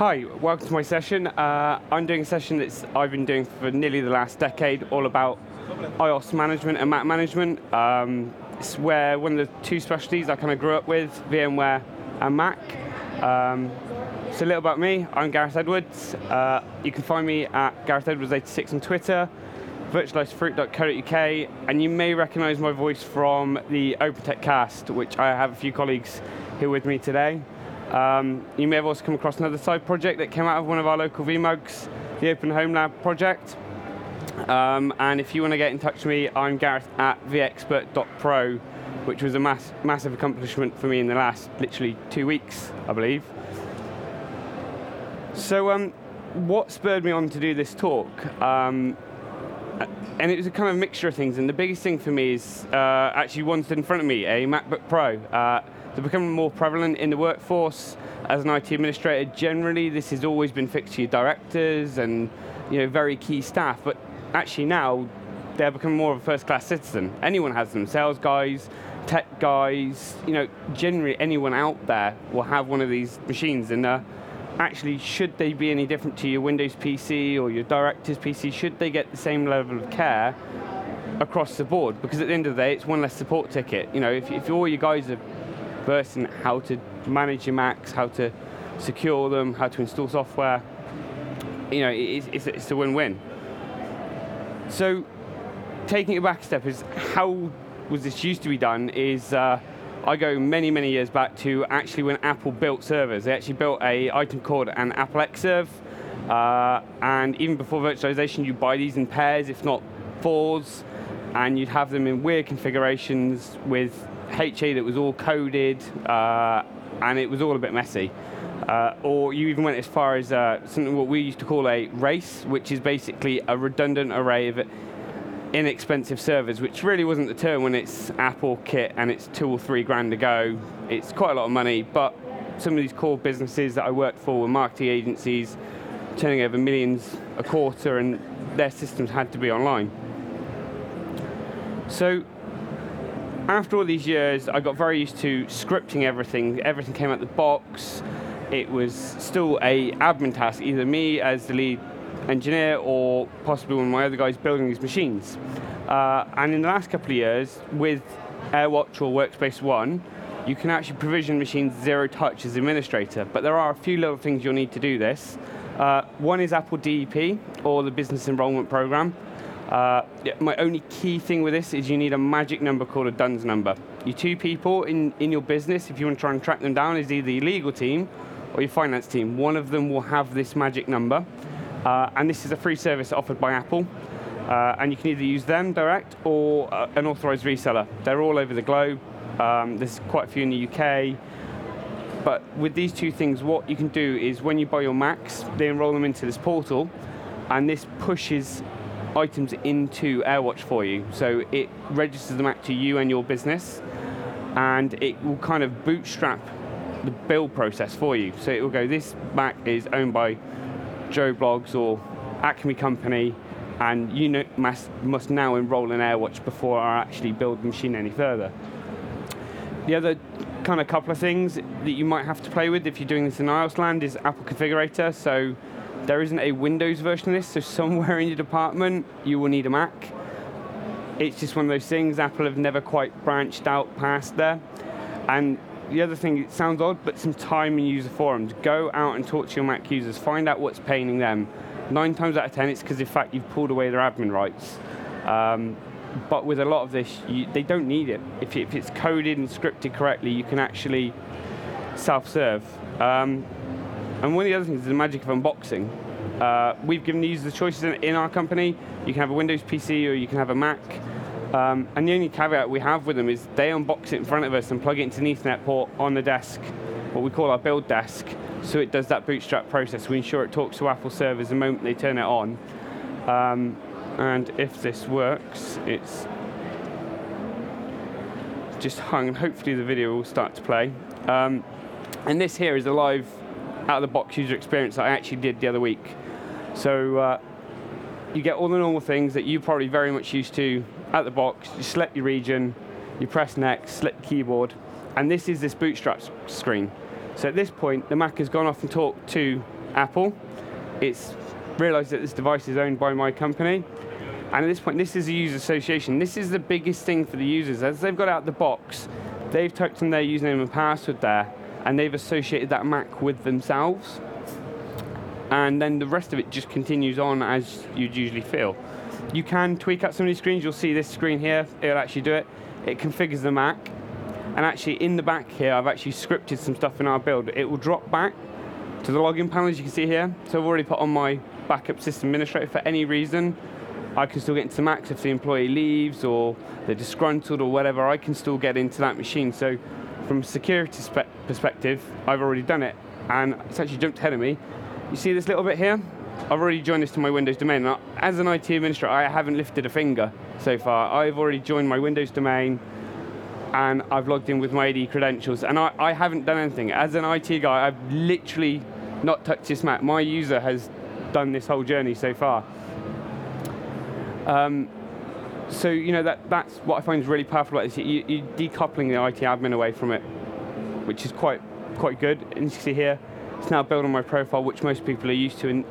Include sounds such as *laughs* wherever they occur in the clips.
Hi, welcome to my session. Uh, I'm doing a session that I've been doing for nearly the last decade, all about iOS management and Mac management. Um, it's where one of the two specialties I kind of grew up with, VMware and Mac. Um, so a little about me, I'm Gareth Edwards. Uh, you can find me at Gareth Edwards86 on Twitter, virtualizedfruit.co.uk, and you may recognize my voice from the OpenTech cast, which I have a few colleagues here with me today. Um, you may have also come across another side project that came out of one of our local VMUGs, the Open Home Lab project. Um, and if you want to get in touch with me, I'm Gareth at vexpert.pro, which was a mass, massive accomplishment for me in the last literally two weeks, I believe. So, um, what spurred me on to do this talk? Um, and it was a kind of mixture of things. And the biggest thing for me is uh, actually one stood in front of me, a MacBook Pro. Uh, they're becoming more prevalent in the workforce. As an IT administrator, generally this has always been fixed to your directors and you know very key staff. But actually now they're becoming more of a first-class citizen. Anyone has them, sales guys, tech guys, you know, generally anyone out there will have one of these machines. And uh, actually, should they be any different to your Windows PC or your director's PC? Should they get the same level of care across the board? Because at the end of the day, it's one less support ticket. You know, if, if all you guys are versed in how to manage your Macs, how to secure them, how to install software, you know, it's, it's, it's a win-win. So, taking it back a step is how was this used to be done is uh, I go many, many years back to actually when Apple built servers. They actually built a item called an Apple Xserve, uh, and even before virtualization, you buy these in pairs, if not fours, and you'd have them in weird configurations with HA that was all coded, uh, and it was all a bit messy. Uh, or you even went as far as uh, something what we used to call a race, which is basically a redundant array of inexpensive servers, which really wasn't the term when it's Apple kit and it's two or three grand to go. It's quite a lot of money, but some of these core businesses that I worked for were marketing agencies, turning over millions a quarter, and their systems had to be online. So after all these years, I got very used to scripting everything. Everything came out the box. It was still a admin task, either me as the lead engineer or possibly one of my other guys building these machines. Uh, and in the last couple of years, with AirWatch or Workspace ONE, you can actually provision machines zero touch as administrator, but there are a few little things you'll need to do this. Uh, one is Apple DEP, or the Business Enrollment Program. Uh, my only key thing with this is you need a magic number called a DUNS number. Your two people in, in your business, if you want to try and track them down, is either your legal team or your finance team. One of them will have this magic number. Uh, and this is a free service offered by Apple. Uh, and you can either use them direct or uh, an authorized reseller. They're all over the globe. Um, there's quite a few in the UK. But with these two things, what you can do is when you buy your Macs, they enroll them into this portal, and this pushes items into AirWatch for you. So it registers the Mac to you and your business, and it will kind of bootstrap the build process for you. So it will go, this Mac is owned by Joe Bloggs or Acme Company, and you must, must now enroll in AirWatch before I actually build the machine any further. The other kind of couple of things that you might have to play with if you're doing this in iOS land is Apple Configurator. So there isn't a Windows version of this, so somewhere in your department you will need a Mac. It's just one of those things, Apple have never quite branched out past there. And the other thing, it sounds odd, but some time in user forums. Go out and talk to your Mac users, find out what's paining them. Nine times out of ten, it's because in fact you've pulled away their admin rights. Um, but with a lot of this, you, they don't need it. If, if, it's coded and scripted correctly, you can actually self-serve. Um, and one of the other things is the magic of unboxing. Uh, we've given the users the choices in, in, our company. You can have a Windows PC or you can have a Mac. Um, and the only caveat we have with them is they unbox it in front of us and plug it into an Ethernet port on the desk, what we call our build desk, so it does that bootstrap process. We ensure it talks to Apple servers the moment they turn it on. Um, and if this works, it's just hung, hopefully the video will start to play. Um, and this here is a live out-of-the-box user experience that I actually did the other week. So uh, you get all the normal things that you're probably very much used to at the box, you select your region, you press next, select the keyboard, and this is this bootstrap screen. So at this point, the Mac has gone off and talked to Apple. It's realised that this device is owned by my company. And at this point, this is a user association. This is the biggest thing for the users. As they've got out the box, they've typed in their username and password there, and they've associated that Mac with themselves. And then the rest of it just continues on as you'd usually feel. You can tweak out some of these screens. You'll see this screen here. It'll actually do it. It configures the Mac. And actually, in the back here, I've actually scripted some stuff in our build. It will drop back to the login panel, as you can see here. So I've already put on my backup system administrator for any reason. I can still get into Macs if the employee leaves or they're disgruntled or whatever. I can still get into that machine. So from a security perspective, I've already done it. And it's actually jumped ahead of me. You see this little bit here? I've already joined this to my Windows domain. Now, as an IT administrator, I haven't lifted a finger so far. I've already joined my Windows domain and I've logged in with my AD credentials and I, I haven't done anything. As an IT guy, I've literally not touched this Mac. My user has done this whole journey so far. Um, so you know that that's what I find is really powerful about this. You, you're decoupling the IT admin away from it, which is quite quite good. And you can see here, it's now built on my profile, which most people are used to. In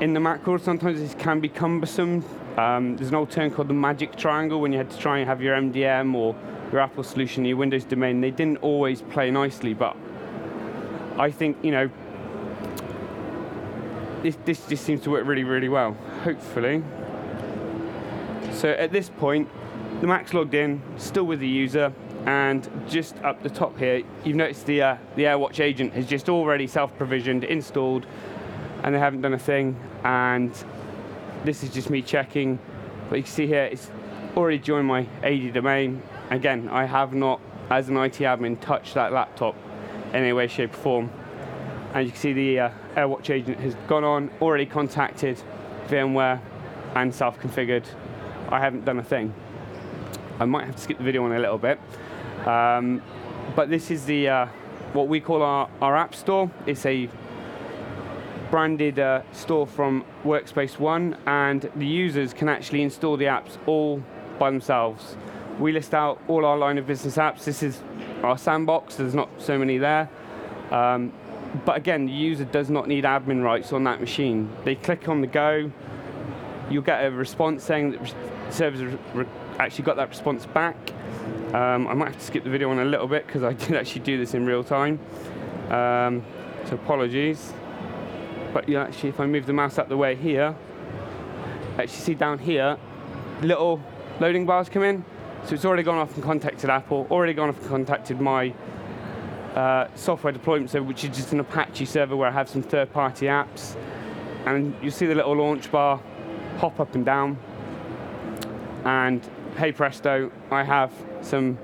in the Mac world, sometimes this can be cumbersome. Um, there's an old term called the magic triangle when you had to try and have your MDM or your Apple solution, your Windows domain. They didn't always play nicely, but I think you know this this just seems to work really really well. Hopefully. So at this point, the Mac's logged in, still with the user, and just up the top here, you've noticed the, uh, the AirWatch agent has just already self-provisioned, installed, and they haven't done a thing. And this is just me checking. But you can see here, it's already joined my AD domain. Again, I have not, as an IT admin, touched that laptop in any way, shape, or form. And you can see the uh, AirWatch agent has gone on, already contacted VMware and self-configured I haven't done a thing. I might have to skip the video on a little bit. Um, but this is the uh, what we call our, our app store. It's a branded uh, store from Workspace ONE, and the users can actually install the apps all by themselves. We list out all our line of business apps. This is our sandbox. There's not so many there. Um, but again, the user does not need admin rights on that machine. They click on the go, you'll get a response saying that servers actually got that response back. Um, I might have to skip the video on a little bit because I *laughs* did actually do this in real time. Um, so apologies. But you actually, if I move the mouse out the way here, actually see down here, little loading bars come in. So it's already gone off and contacted Apple, already gone off and contacted my uh, software deployment server, which is just an Apache server where I have some third-party apps. And you see the little launch bar hop up and down. And hey presto, I have some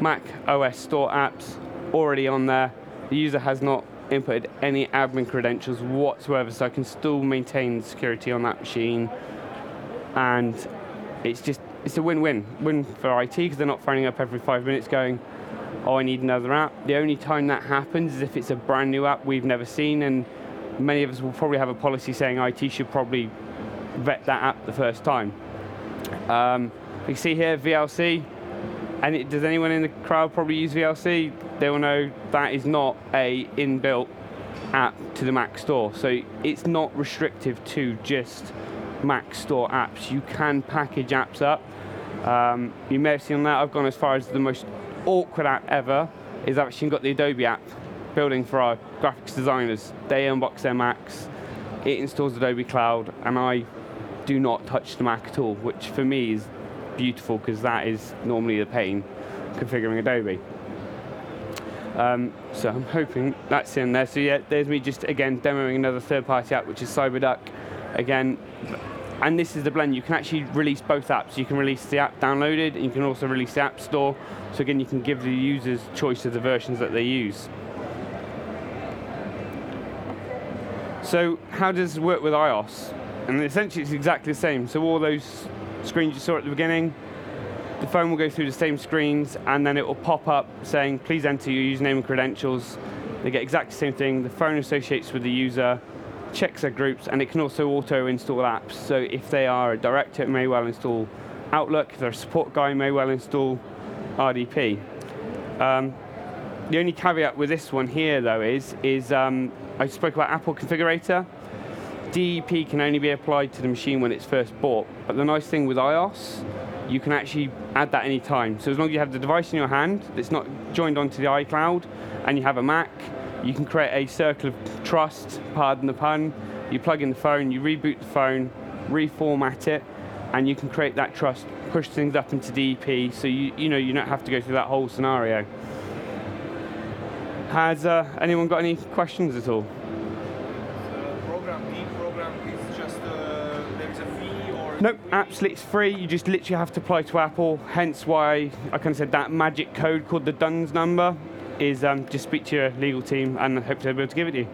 Mac OS store apps already on there. The user has not inputted any admin credentials whatsoever, so I can still maintain security on that machine. And it's just, it's a win-win. Win for IT because they're not phoning up every five minutes going, oh, I need another app. The only time that happens is if it's a brand new app we've never seen, and many of us will probably have a policy saying IT should probably vet that app the first time. Um, you see here VLC. And does anyone in the crowd probably use VLC? They will know that is not a inbuilt app to the Mac Store. So it's not restrictive to just Mac Store apps. You can package apps up. Um, you may have seen that. I've gone as far as the most awkward app ever is actually got the Adobe app building for our graphics designers. They unbox their Macs, it installs Adobe Cloud, and I do not touch the Mac at all, which for me is beautiful because that is normally the pain configuring Adobe. Um, so I'm hoping that's in there. So yeah, there's me just again demoing another third-party app, which is CyberDuck. Again, and this is the blend. You can actually release both apps. You can release the app downloaded, and you can also release the App Store. So again, you can give the users choice of the versions that they use. So how does it work with iOS? And essentially it's exactly the same. So all those screens you saw at the beginning, the phone will go through the same screens and then it will pop up saying, please enter your username and credentials. They get exactly the same thing. The phone associates with the user, checks their groups, and it can also auto-install apps. So if they are a director, it may well install Outlook. If they're a support guy, may well install RDP. Um, the only caveat with this one here, though, is is um, I spoke about Apple Configurator. DEP can only be applied to the machine when it's first bought. But the nice thing with iOS, you can actually add that any time. So as long as you have the device in your hand that's not joined onto the iCloud, and you have a Mac, you can create a circle of trust. Pardon the pun. You plug in the phone, you reboot the phone, reformat it, and you can create that trust, push things up into DEP, so you you know you don't have to go through that whole scenario. Has uh, anyone got any questions at all? Nope, absolutely it's free. You just literally have to apply to Apple. Hence why I kind of said that magic code called the DUNS number is um, just speak to your legal team and hope they'll be able to give it to you.